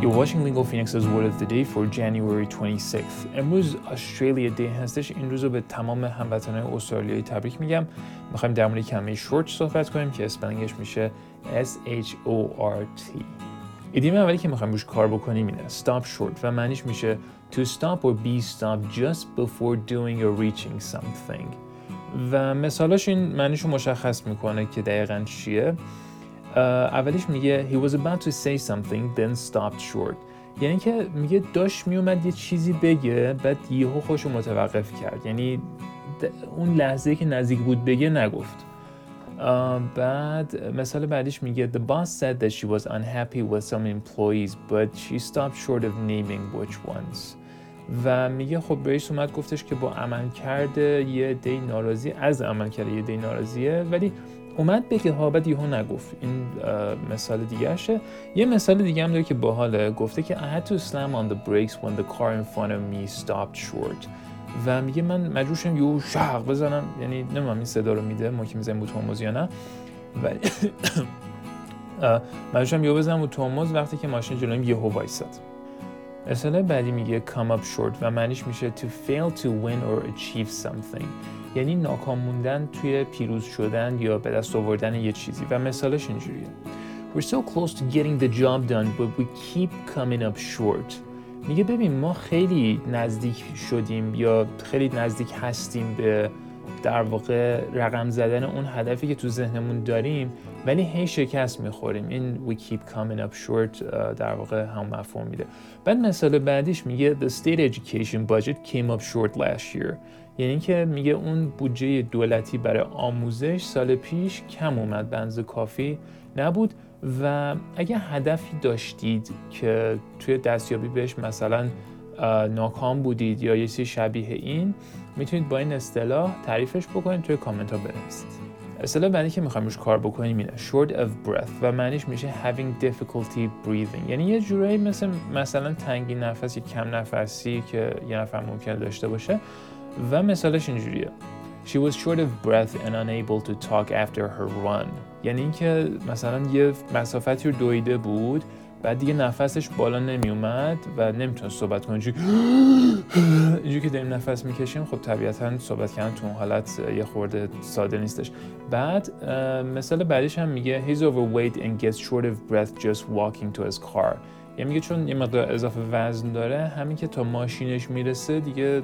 You're watching Lingo Phoenix's Word of the Day for January 26th. امروز استرالیا دی هستش این روز رو به تمام هموطنان استرالیایی تبریک میگم. می‌خوایم در مورد کلمه شورت صحبت کنیم که اسپلینگش میشه S H O R T. ایدیم اولی که می‌خوایم روش کار بکنیم اینه stop short و معنیش میشه to stop or be stopped just before doing or reaching something و مثالاش این معنیشو مشخص می‌کنه که دقیقا چیه اولیش میگه he was about to say something then stopped short. یعنی که میگه داشت میومد یه چیزی بگه بعد یهو خوش متوقف کرد. یعنی اون لحظه که نزدیک بود بگه نگفت. بعد مثال بعدیش میگه the boss said that she was unhappy with some employees but she stopped short of naming which ones. و میگه خب رئیس اومد گفتش که با عمل کرده یه دی ناراضی از عمل کرده یه دی ناراضیه ولی اومد بگه ها بعد یهو نگفت. این مثال دیگهشه یه مثال دیگه هم داره که باحاله. گفته که I had to slam on the brakes when the car in front of me stopped short. و میگه من مجبور شدم یهو شق بزنم. یعنی نمی‌دونم این صدا رو میده ما که می‌زنیم رو یا نه. ولی مجبور شدم یهو بزنم رو وقتی که ماشین جلویم یهو وایساد. اصطلاح بعدی میگه come up short و معنیش میشه to fail to win or achieve something. یعنی ناکام موندن توی پیروز شدن یا به دست آوردن یه چیزی. و مثالش اینجوریه. We're so close to getting the job done but we keep coming up short. میگه ببین ما خیلی نزدیک شدیم یا خیلی نزدیک هستیم به در واقع رقم زدن اون هدفی که تو ذهنمون داریم ولی هی شکست می‌خوریم. این we keep coming up short در واقع هم مفهوم میده. بعد مثال بعدیش میگه the state education budget came up short last year. یعنی که میگه اون بودجه دولتی برای آموزش سال پیش کم اومد بنز کافی نبود. و اگه هدفی داشتید که توی دستیابی بهش مثلا ناکام بودید یا یه چیزی شبیه این می‌تونید با این اصطلاح تعریفش بکنید توی کامنت ها بنویسید. اصطلاح بعدی که می‌خوایم روش کار بکنیم اینه short of breath و معنیش میشه having difficulty breathing. یعنی یه جورایی مثل مثلا تنگی نفس یا کم نفسی که یه نفر ممکن داشته باشه. و مثالش اینجوریه. She was short of breath and unable to talk after her run. یعنی اینکه مثلا یه مسافتی رو دویده بود بعد دیگه نفسش بالا نمی اومد و نمی‌تونه صحبت کنه. اینجوری که داریم نفس می‌کشیم خب طبیعتا صحبت کردن تو اون حالت یه خورده ساده نیستش. بعد مثال بعدیش هم میگه he's overweight and gets short of breath just walking to his car. یعنی میگه چون یه مقدار اضافه وزن داره همین که تا ماشینش می‌رسه دیگه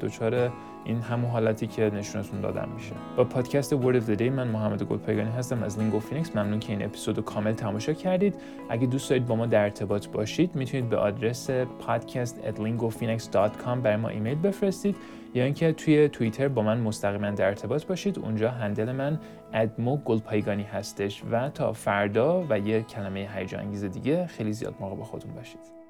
دچار این همون حالتی که نشونتون دادم میشه. با پادکست Word of the Day من محمد گلپایگانی هستم. از Lingo Phoenix ممنون که این اپیزود کامل تماشا کردید. اگه دوست دارید با ما در ارتباط باشید می‌تونید به آدرس podcast at lingophoenix.com برای ما ایمیل بفرستید یا اینکه توی توییتر با من مستقیما در ارتباط باشید. اونجا handle من at Mo Golpayegani هستش. و تا فردا و یه کلمه هیجان انگیز دیگه خیلی زیاد مراقب خودتون باشید.